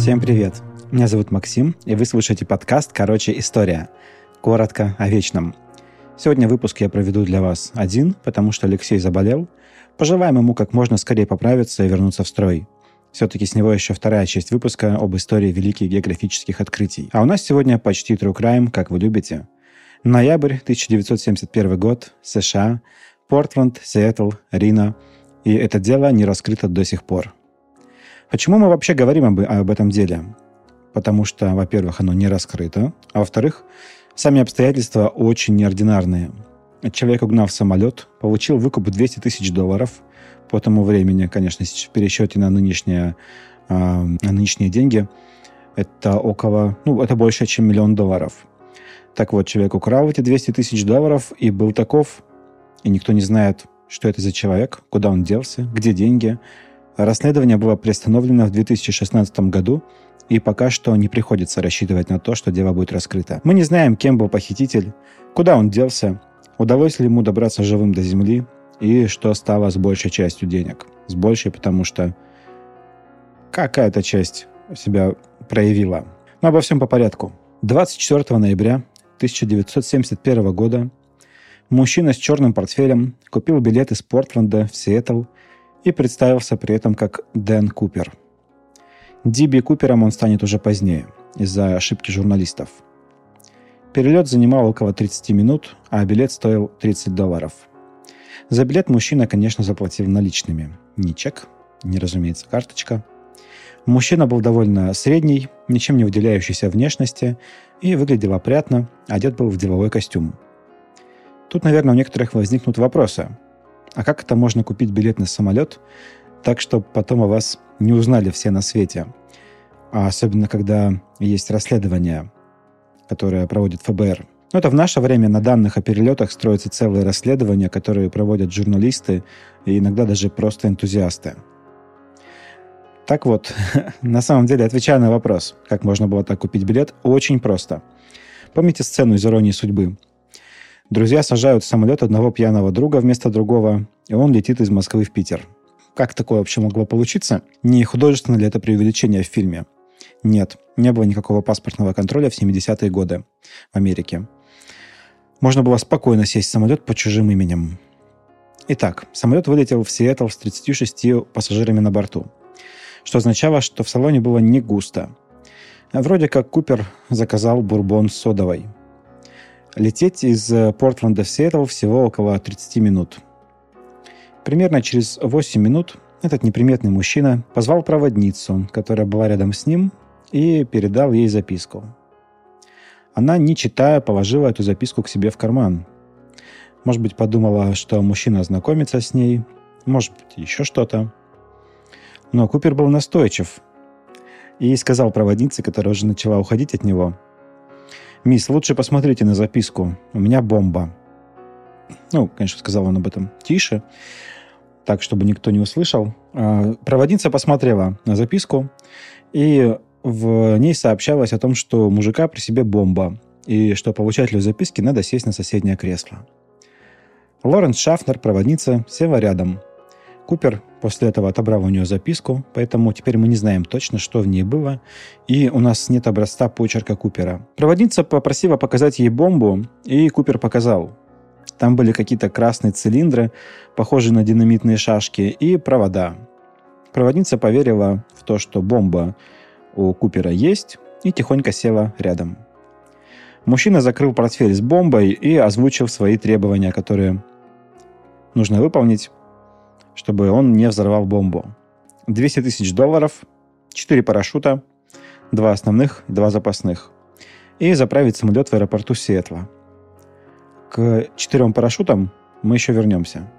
Всем привет! Меня зовут Максим, и вы слушаете подкаст «Короче, история». Коротко о вечном. Сегодня выпуск я проведу для вас один, потому что Алексей заболел. Пожелаем ему как можно скорее поправиться и вернуться в строй. Все-таки с него еще вторая часть выпуска об истории великих географических открытий. А у нас сегодня почти true crime, как вы любите. Ноябрь 1971 год, США, Портленд, Сиэтл, Рина. И это дело не раскрыто до сих пор. Почему мы вообще говорим об, об этом деле? Потому что, во-первых, оно не раскрыто, а во-вторых, сами обстоятельства очень неординарные. Человек, угнав самолет, получил выкуп 200 тысяч долларов. По тому времени, конечно, в пересчете на нынешние, э, на нынешние деньги, это около, ну, это больше, чем миллион долларов. Так вот, человек украл эти 200 тысяч долларов и был таков, и никто не знает, что это за человек, куда он делся, где деньги. Расследование было приостановлено в 2016 году, и пока что не приходится рассчитывать на то, что дело будет раскрыто. Мы не знаем, кем был похититель, куда он делся, удалось ли ему добраться живым до земли, и что стало с большей частью денег. С большей, потому что какая-то часть себя проявила. Но обо всем по порядку. 24 ноября 1971 года мужчина с черным портфелем купил билет из Портленда в Сиэтл и представился при этом как Дэн Купер. Диби Купером он станет уже позднее, из-за ошибки журналистов. Перелет занимал около 30 минут, а билет стоил 30 долларов. За билет мужчина, конечно, заплатил наличными. Не чек, не, разумеется, карточка. Мужчина был довольно средний, ничем не выделяющийся внешности и выглядел опрятно, одет был в деловой костюм. Тут, наверное, у некоторых возникнут вопросы. А как это можно купить билет на самолет так, чтобы потом о вас не узнали все на свете? А особенно, когда есть расследование, которое проводит ФБР. Но это в наше время на данных о перелетах строятся целые расследования, которые проводят журналисты и иногда даже просто энтузиасты. Так вот, на самом деле, отвечая на вопрос, как можно было так купить билет, очень просто. Помните сцену из «Иронии судьбы»? Друзья сажают в самолет одного пьяного друга вместо другого, и он летит из Москвы в Питер. Как такое вообще могло получиться? Не художественно ли это преувеличение в фильме? Нет, не было никакого паспортного контроля в 70-е годы в Америке. Можно было спокойно сесть в самолет под чужим именем. Итак, самолет вылетел в Сиэтл с 36 пассажирами на борту что означало, что в салоне было не густо. Вроде как Купер заказал бурбон с содовой. Лететь из э, Портленда в Сиэтл всего около 30 минут. Примерно через 8 минут этот неприметный мужчина позвал проводницу, которая была рядом с ним, и передал ей записку. Она, не читая, положила эту записку к себе в карман. Может быть, подумала, что мужчина знакомится с ней, может быть, еще что-то. Но Купер был настойчив и сказал проводнице, которая уже начала уходить от него, «Мисс, лучше посмотрите на записку. У меня бомба». Ну, конечно, сказал он об этом тише, так, чтобы никто не услышал. А, проводница посмотрела на записку, и в ней сообщалось о том, что у мужика при себе бомба, и что получателю записки надо сесть на соседнее кресло. Лоренс Шафнер, проводница, села рядом – Купер после этого отобрал у нее записку, поэтому теперь мы не знаем точно, что в ней было, и у нас нет образца почерка Купера. Проводница попросила показать ей бомбу, и Купер показал. Там были какие-то красные цилиндры, похожие на динамитные шашки, и провода. Проводница поверила в то, что бомба у Купера есть, и тихонько села рядом. Мужчина закрыл портфель с бомбой и озвучил свои требования, которые нужно выполнить чтобы он не взорвал бомбу. 200 тысяч долларов, 4 парашюта, 2 основных и 2 запасных. И заправить самолет в аэропорту Сиэтла. К четырем парашютам мы еще вернемся.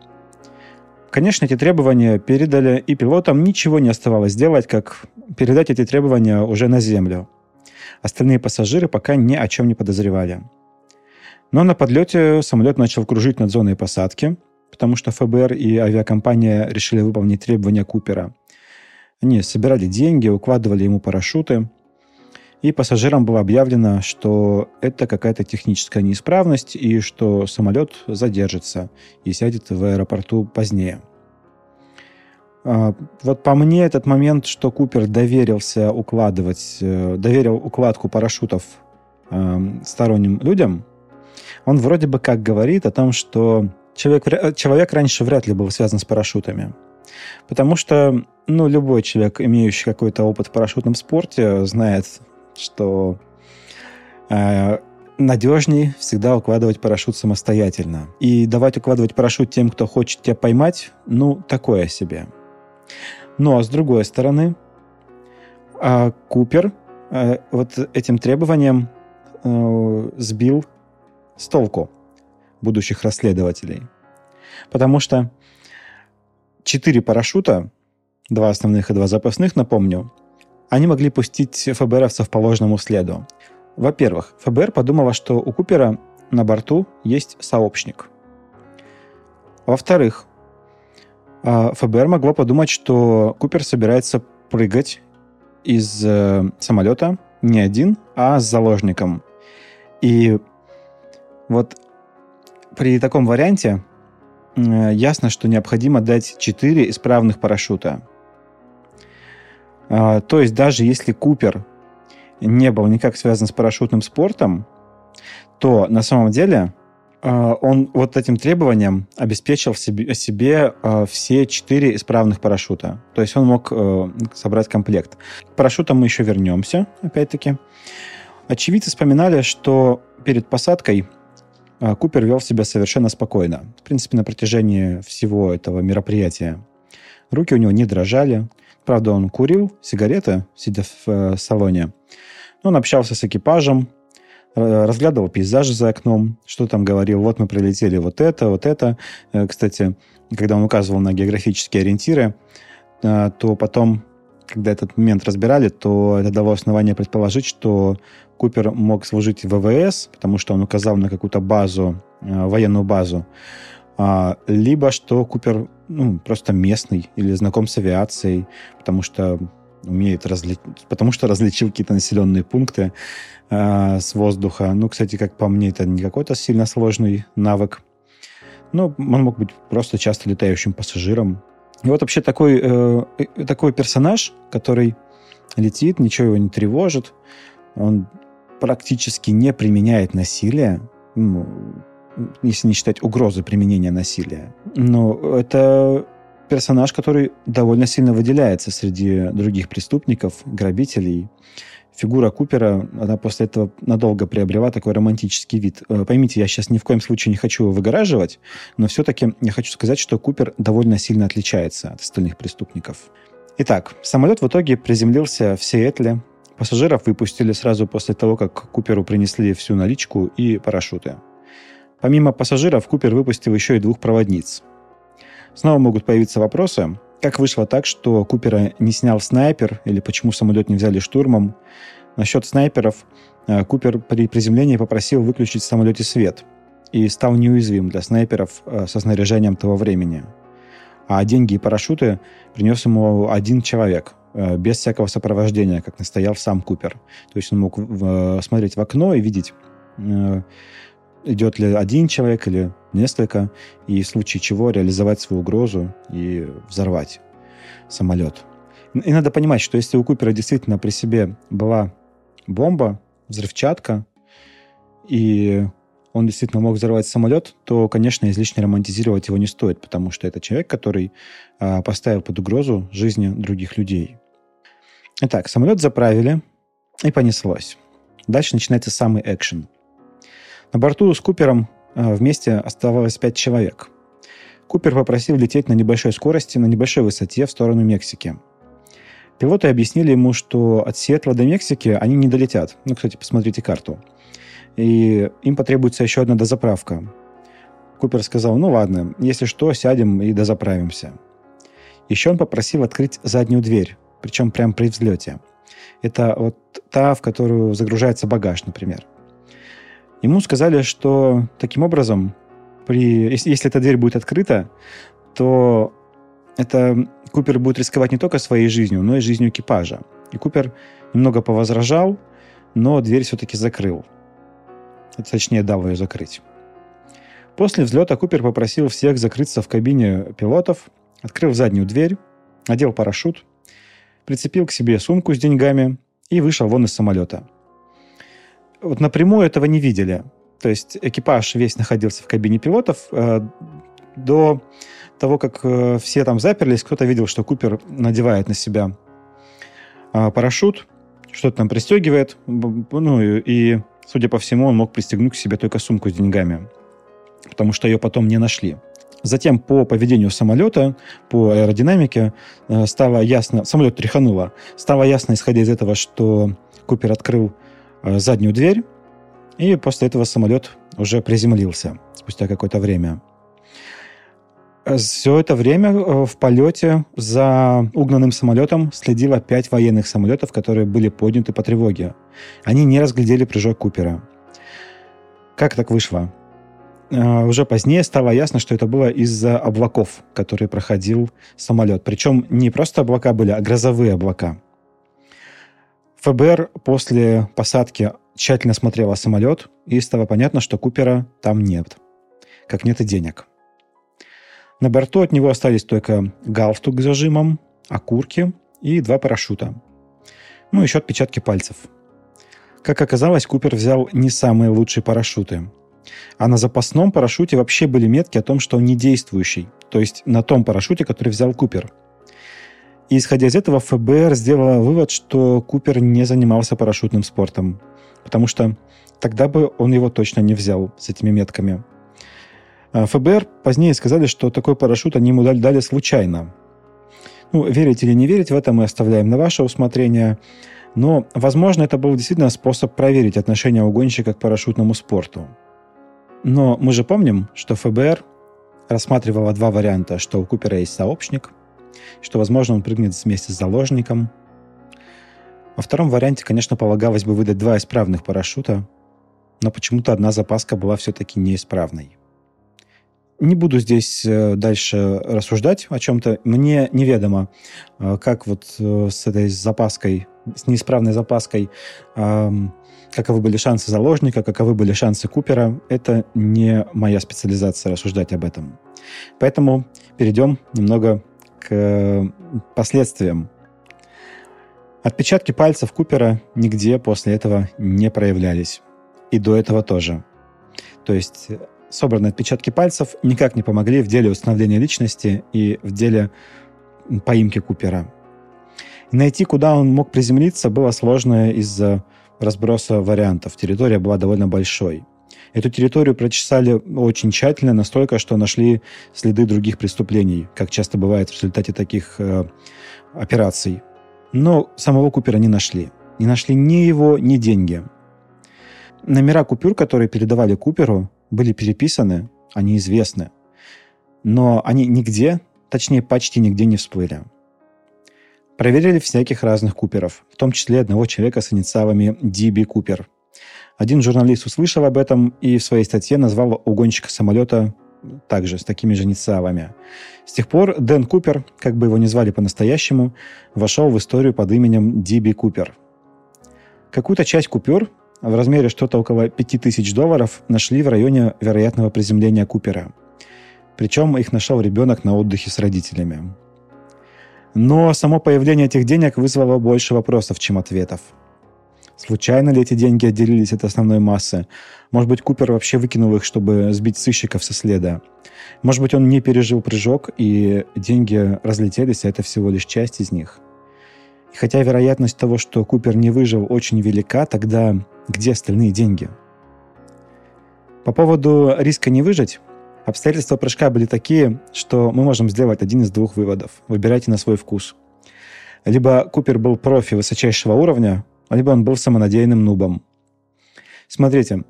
Конечно, эти требования передали, и пилотам ничего не оставалось делать, как передать эти требования уже на Землю. Остальные пассажиры пока ни о чем не подозревали. Но на подлете самолет начал кружить над зоной посадки – потому что ФБР и авиакомпания решили выполнить требования Купера. Они собирали деньги, укладывали ему парашюты, и пассажирам было объявлено, что это какая-то техническая неисправность и что самолет задержится и сядет в аэропорту позднее. А, вот по мне этот момент, что Купер доверился укладывать, э, доверил укладку парашютов эм, сторонним людям, он вроде бы как говорит о том, что человек, человек раньше вряд ли был связан с парашютами. Потому что, ну, любой человек, имеющий какой-то опыт в парашютном спорте, знает, что э, надежнее всегда укладывать парашют самостоятельно. И давать укладывать парашют тем, кто хочет тебя поймать, ну, такое себе. Ну, а с другой стороны, э, Купер э, вот этим требованием э, сбил с толку будущих расследователей. Потому что четыре парашюта, два основных и два запасных, напомню, они могли пустить ФБРовцев по ложному следу. Во-первых, ФБР подумала, что у Купера на борту есть сообщник. Во-вторых, а, ФБР могло подумать, что Купер собирается прыгать из э, самолета не один, а с заложником. И вот при таком варианте э, ясно, что необходимо дать 4 исправных парашюта. Э, то есть даже если Купер не был никак связан с парашютным спортом, то на самом деле э, он вот этим требованием обеспечил себе, себе э, все четыре исправных парашюта. То есть он мог э, собрать комплект. К парашютам мы еще вернемся, опять-таки. Очевидцы вспоминали, что перед посадкой а, Купер вел себя совершенно спокойно. В принципе, на протяжении всего этого мероприятия. Руки у него не дрожали. Правда, он курил сигареты, сидя в э, салоне. Он общался с экипажем, разглядывал пейзажи за окном, что там говорил, вот мы прилетели вот это, вот это. Э, кстати, когда он указывал на географические ориентиры, э, то потом, когда этот момент разбирали, то это дало основание предположить, что Купер мог служить в ВВС, потому что он указал на какую-то базу, э, военную базу, а, либо что Купер ну, просто местный или знаком с авиацией, потому что умеет разли... потому что различил какие-то населенные пункты э, с воздуха. Ну, кстати, как по мне, это не какой-то сильно сложный навык. Ну, он мог быть просто часто летающим пассажиром. И вот вообще такой, э, э такой персонаж, который летит, ничего его не тревожит, он практически не применяет насилие, ну, если не считать угрозы применения насилия. Но это персонаж, который довольно сильно выделяется среди других преступников, грабителей. Фигура Купера, она после этого надолго приобрела такой романтический вид. Э, поймите, я сейчас ни в коем случае не хочу его выгораживать, но все-таки я хочу сказать, что Купер довольно сильно отличается от остальных преступников. Итак, самолет в итоге приземлился в Сиэтле Пассажиров выпустили сразу после того, как Куперу принесли всю наличку и парашюты. Помимо пассажиров, Купер выпустил еще и двух проводниц. Снова могут появиться вопросы, как вышло так, что Купера не снял снайпер, или почему самолет не взяли штурмом. Насчет снайперов, э, Купер при приземлении попросил выключить в самолете свет и стал неуязвим для снайперов э, со снаряжением того времени. А деньги и парашюты принес ему один человек, Э, без всякого сопровождения, как настоял сам Купер. То есть он мог смотреть в окно и видеть, идет ли один человек или несколько, и в случае чего реализовать свою угрозу и взорвать самолет. И надо понимать, что если у Купера действительно при себе была бомба, взрывчатка, и он действительно мог взорвать самолет, то, конечно, излишне романтизировать его не стоит, потому что это человек, который э, поставил под угрозу жизни других людей. Итак, самолет заправили, и понеслось. Дальше начинается самый экшен. На борту с Купером э, вместе оставалось пять человек. Купер попросил лететь на небольшой скорости, на небольшой высоте в сторону Мексики. Пилоты объяснили ему, что от Сиэтла до Мексики они не долетят. Ну, кстати, посмотрите карту. И им потребуется еще одна дозаправка. Купер сказал, ну ладно, если что, сядем и дозаправимся. Еще он попросил открыть заднюю дверь, причем прямо при взлете. Это вот та, в которую загружается багаж, например. Ему сказали, что таким образом, при, если, если эта дверь будет открыта, то это Купер будет рисковать не только своей жизнью, но и жизнью экипажа. И Купер немного повозражал, но дверь все-таки закрыл. Точнее, дал ее закрыть. После взлета Купер попросил всех закрыться в кабине пилотов, открыл заднюю дверь, надел парашют, прицепил к себе сумку с деньгами и вышел вон из самолета. Вот напрямую этого не видели. То есть экипаж весь находился в кабине пилотов. Э, до того, как э, все там заперлись, кто-то видел, что Купер надевает на себя э, парашют, что-то там пристегивает. Ну и, судя по всему, он мог пристегнуть к себе только сумку с деньгами, потому что ее потом не нашли. Затем по поведению самолета, по аэродинамике стало ясно, самолет тряхануло, стало ясно, исходя из этого, что Купер открыл заднюю дверь, и после этого самолет уже приземлился спустя какое-то время. Все это время э, в полете за угнанным самолетом следило пять военных самолетов, которые были подняты по тревоге. Они не разглядели прыжок Купера. Как так вышло? Э, уже позднее стало ясно, что это было из-за облаков, которые проходил самолет. Причем не просто облака были, а грозовые облака. ФБР после посадки тщательно смотрела самолет, и стало понятно, что Купера там нет. Как нет и денег. На борту от него остались только галстук с зажимом, окурки и два парашюта. Ну, еще отпечатки пальцев. Как оказалось, Купер взял не самые лучшие парашюты. А на запасном парашюте вообще были метки о том, что он не действующий. То есть на том парашюте, который взял Купер. И исходя из этого, ФБР сделало вывод, что Купер не занимался парашютным спортом потому что тогда бы он его точно не взял с этими метками. А ФБР позднее сказали, что такой парашют они ему дали, случайно. Ну, верить или не верить в это мы оставляем на ваше усмотрение. Но, возможно, это был действительно способ проверить отношение угонщика к парашютному спорту. Но мы же помним, что ФБР рассматривало два варианта, что у Купера есть сообщник, что, возможно, он прыгнет вместе с заложником – во втором варианте, конечно, полагалось бы выдать два исправных парашюта, но почему-то одна запаска была все-таки неисправной. Не буду здесь э, дальше рассуждать о чем-то. Мне неведомо, э, как вот э, с этой запаской, с неисправной запаской, каковы были шансы заложника, каковы были шансы Купера. Это не моя специализация рассуждать об этом. Поэтому перейдем немного к последствиям Отпечатки пальцев Купера нигде после этого не проявлялись. И до этого тоже. То есть собранные отпечатки пальцев никак не помогли в деле установления личности и в деле поимки Купера. Найти, куда он мог приземлиться, было сложно из-за разброса вариантов. Территория была довольно большой. Эту территорию прочесали очень тщательно, настолько, что нашли следы других преступлений, как часто бывает в результате таких э, операций. Но самого Купера не нашли. Не нашли ни его, ни деньги. Номера купюр, которые передавали Куперу, были переписаны, они известны. Но они нигде, точнее почти нигде не всплыли. Проверили всяких разных Куперов, в том числе одного человека с инициалами Диби Купер. Один журналист услышал об этом и в своей статье назвал угонщика самолета также с такими же инициалами. С тех пор Дэн Купер, как бы его ни звали по-настоящему, вошел в историю под именем Диби Купер. Какую-то часть купюр в размере что-то около 5000 долларов нашли в районе вероятного приземления Купера. Причем их нашел ребенок на отдыхе с родителями. Но само появление этих денег вызвало больше вопросов, чем ответов – Случайно ли эти деньги отделились от основной массы? Может быть, Купер вообще выкинул их, чтобы сбить сыщиков со следа? Может быть, он не пережил прыжок, и деньги разлетелись, а это всего лишь часть из них? И хотя вероятность того, что Купер не выжил, очень велика, тогда где остальные деньги? По поводу риска не выжить, обстоятельства прыжка были такие, что мы можем сделать один из двух выводов. Выбирайте на свой вкус. Либо Купер был профи высочайшего уровня, либо он был самонадеянным нубом. Смотрите,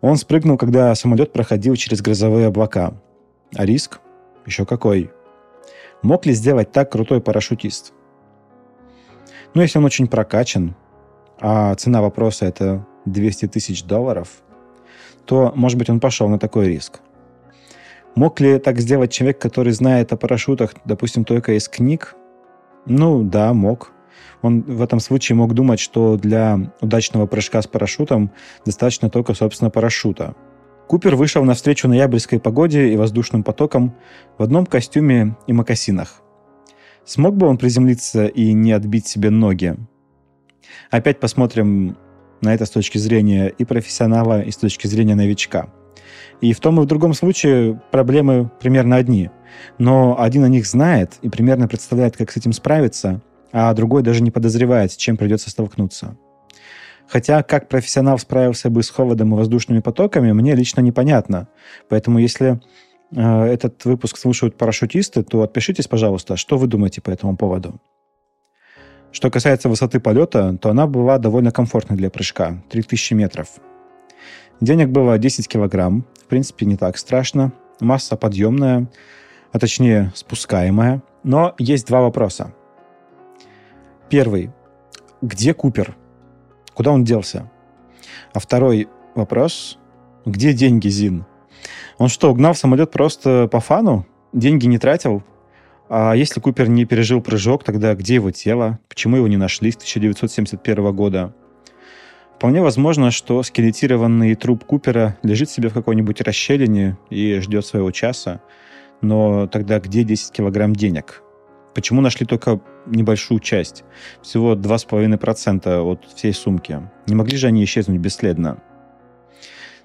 он спрыгнул, когда самолет проходил через грозовые облака. А риск? Еще какой. Мог ли сделать так крутой парашютист? Ну, если он очень прокачан, а цена вопроса это 200 тысяч долларов, то, может быть, он пошел на такой риск. Мог ли так сделать человек, который знает о парашютах, допустим, только из книг? Ну, да, мог. Он в этом случае мог думать, что для удачного прыжка с парашютом достаточно только, собственно, парашюта. Купер вышел навстречу ноябрьской погоде и воздушным потокам в одном костюме и мокасинах. Смог бы он приземлиться и не отбить себе ноги? Опять посмотрим на это с точки зрения и профессионала, и с точки зрения новичка. И в том и в другом случае проблемы примерно одни. Но один о них знает и примерно представляет, как с этим справиться, а другой даже не подозревает, с чем придется столкнуться. Хотя как профессионал справился бы с холодом и воздушными потоками, мне лично непонятно. Поэтому если э, этот выпуск слушают парашютисты, то отпишитесь, пожалуйста, что вы думаете по этому поводу. Что касается высоты полета, то она была довольно комфортной для прыжка – 3000 метров. Денег было 10 килограмм, в принципе, не так страшно. Масса подъемная, а точнее спускаемая. Но есть два вопроса. Первый. Где Купер? Куда он делся? А второй вопрос. Где деньги, Зин? Он что, угнал самолет просто по фану? Деньги не тратил? А если Купер не пережил прыжок, тогда где его тело? Почему его не нашли с 1971 года? Вполне возможно, что скелетированный труп Купера лежит себе в какой-нибудь расщелине и ждет своего часа. Но тогда где 10 килограмм денег? Почему нашли только небольшую часть? Всего 2,5% от всей сумки. Не могли же они исчезнуть бесследно?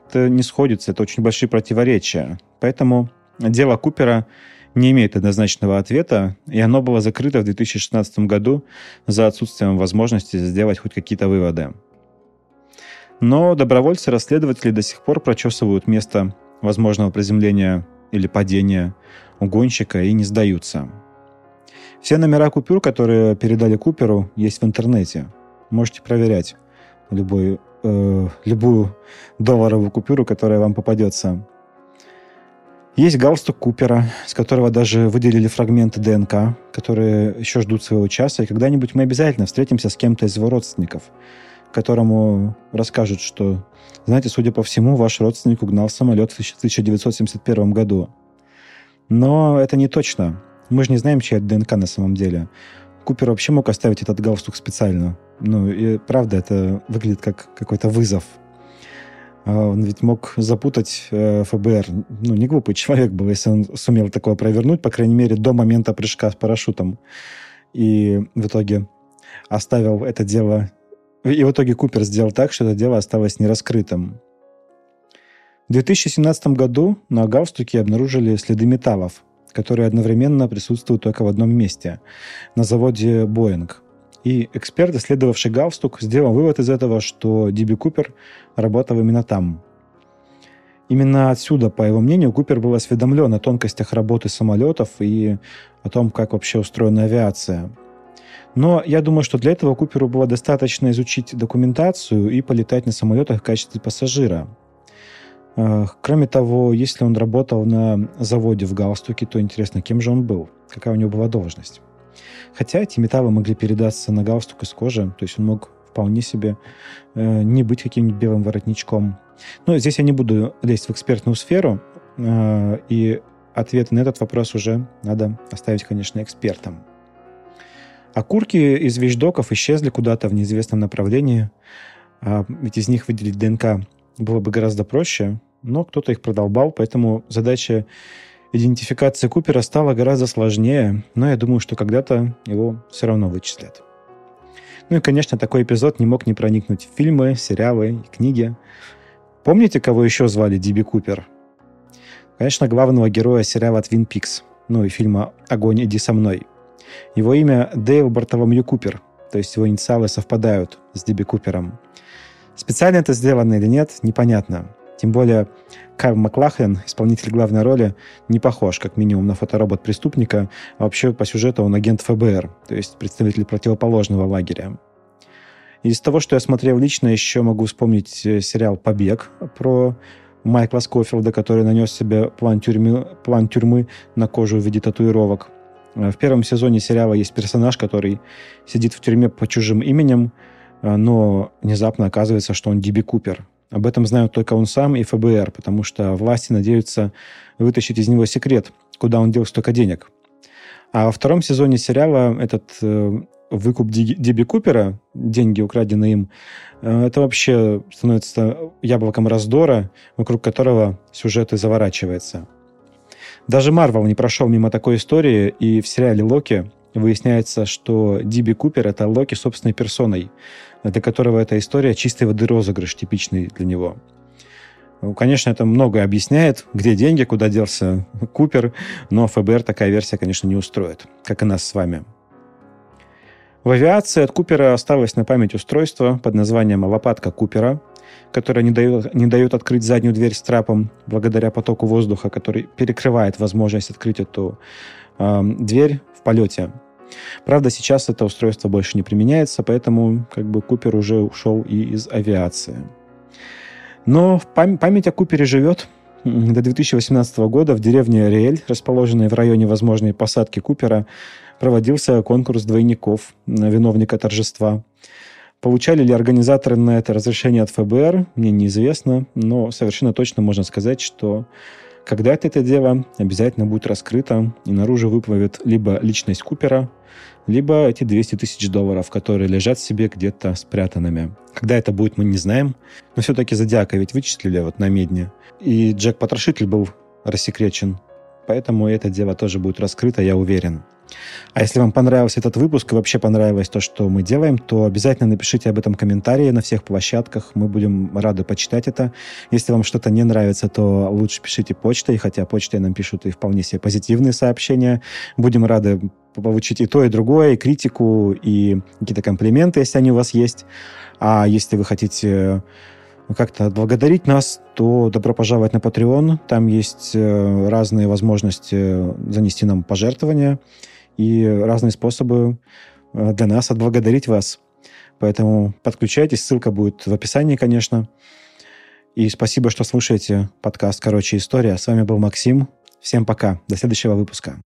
Это не сходится, это очень большие противоречия. Поэтому дело Купера не имеет однозначного ответа, и оно было закрыто в 2016 году за отсутствием возможности сделать хоть какие-то выводы. Но добровольцы-расследователи до сих пор прочесывают место возможного приземления или падения угонщика и не сдаются. Все номера купюр, которые передали Куперу, есть в интернете. Можете проверять любой, э, любую долларовую купюру, которая вам попадется. Есть галстук Купера, с которого даже выделили фрагменты ДНК, которые еще ждут своего часа, и когда-нибудь мы обязательно встретимся с кем-то из его родственников, которому расскажут, что, знаете, судя по всему, ваш родственник угнал самолет в 1971 году. Но это не точно. Мы же не знаем, чья ДНК на самом деле. Купер вообще мог оставить этот галстук специально. Ну, и правда, это выглядит как какой-то вызов а он ведь мог запутать э, ФБР. Ну, не глупый человек был, если он сумел такое провернуть, по крайней мере, до момента прыжка с парашютом. И в итоге оставил это дело... И в итоге Купер сделал так, что это дело осталось нераскрытым. В 2017 году на галстуке обнаружили следы металлов, которые одновременно присутствуют только в одном месте – на заводе «Боинг». И эксперт, исследовавший галстук, сделал вывод из этого, что Диби Купер работал именно там. Именно отсюда, по его мнению, Купер был осведомлен о тонкостях работы самолетов и о том, как вообще устроена авиация. Но я думаю, что для этого Куперу было достаточно изучить документацию и полетать на самолетах в качестве пассажира. Э, кроме того, если он работал на заводе в галстуке, то интересно, кем же он был? Какая у него была должность? Хотя эти металлы могли передаться на галстук из кожи, то есть он мог вполне себе э, не быть каким-нибудь белым воротничком. Но здесь я не буду лезть в экспертную сферу, э, и ответы на этот вопрос уже надо оставить, конечно, экспертам. Окурки из вещдоков исчезли куда-то в неизвестном направлении, а ведь из них выделить ДНК было бы гораздо проще, но кто-то их продолбал, поэтому задача идентификация Купера стала гораздо сложнее, но я думаю, что когда-то его все равно вычислят. Ну и, конечно, такой эпизод не мог не проникнуть в фильмы, сериалы и книги. Помните, кого еще звали Диби Купер? Конечно, главного героя сериала Twin Peaks, ну и фильма «Огонь, иди со мной». Его имя Дейл Бартоломью Купер, то есть его инициалы совпадают с Диби Купером. Специально это сделано или нет, непонятно. Тем более Карл Маклахлен, исполнитель главной роли, не похож, как минимум, на фоторобот преступника, а вообще по сюжету он агент ФБР, то есть представитель противоположного лагеря. Из того, что я смотрел лично, еще могу вспомнить э, сериал «Побег» про Майкла Скофилда, который нанес себе план тюрьмы, план тюрьмы на кожу в виде татуировок. Э, в первом сезоне сериала есть персонаж, который сидит в тюрьме по чужим именем, но внезапно оказывается, что он Диби Купер, об этом знают только он сам и ФБР, потому что власти надеются вытащить из него секрет, куда он дел столько денег. А во втором сезоне сериала этот э, выкуп Диби Купера, деньги, украденные им, э, это вообще становится яблоком раздора, вокруг которого сюжет и заворачивается. Даже Марвел не прошел мимо такой истории, и в сериале «Локи» выясняется, что Диби Купер — это Локи собственной персоной, для которого эта история чистой воды розыгрыш, типичный для него. Ну, конечно, это многое объясняет, где деньги, куда делся Купер, но ФБР такая версия, конечно, не устроит, как и нас с вами. В авиации от Купера осталось на память устройство под названием «лопатка Купера», которое не дает, не дает открыть заднюю дверь с трапом благодаря потоку воздуха, который перекрывает возможность открыть эту э, дверь в полете. Правда, сейчас это устройство больше не применяется, поэтому как бы Купер уже ушел и из авиации. Но пам- память о Купере живет. До 2018 года в деревне Риэль, расположенной в районе возможной посадки Купера, проводился конкурс двойников виновника торжества. Получали ли организаторы на это разрешение от ФБР, мне неизвестно, но совершенно точно можно сказать, что когда-то это дело обязательно будет раскрыто, и наружу выплывет либо личность Купера, либо эти 200 тысяч долларов, которые лежат себе где-то спрятанными. Когда это будет, мы не знаем, но все-таки Зодиака ведь вычислили вот на Медне, и Джек Потрошитель был рассекречен, поэтому это дело тоже будет раскрыто, я уверен. А если вам понравился этот выпуск и вообще понравилось то, что мы делаем, то обязательно напишите об этом комментарии на всех площадках. Мы будем рады почитать это. Если вам что-то не нравится, то лучше пишите почтой, хотя почтой нам пишут и вполне себе позитивные сообщения. Будем рады получить и то, и другое, и критику, и какие-то комплименты, если они у вас есть. А если вы хотите как-то отблагодарить нас, то добро пожаловать на Patreon. Там есть э, разные возможности занести нам пожертвования и разные способы э, для нас отблагодарить вас. Поэтому подключайтесь, ссылка будет в описании, конечно. И спасибо, что слушаете подкаст «Короче, история». С вами был Максим. Всем пока. До следующего выпуска.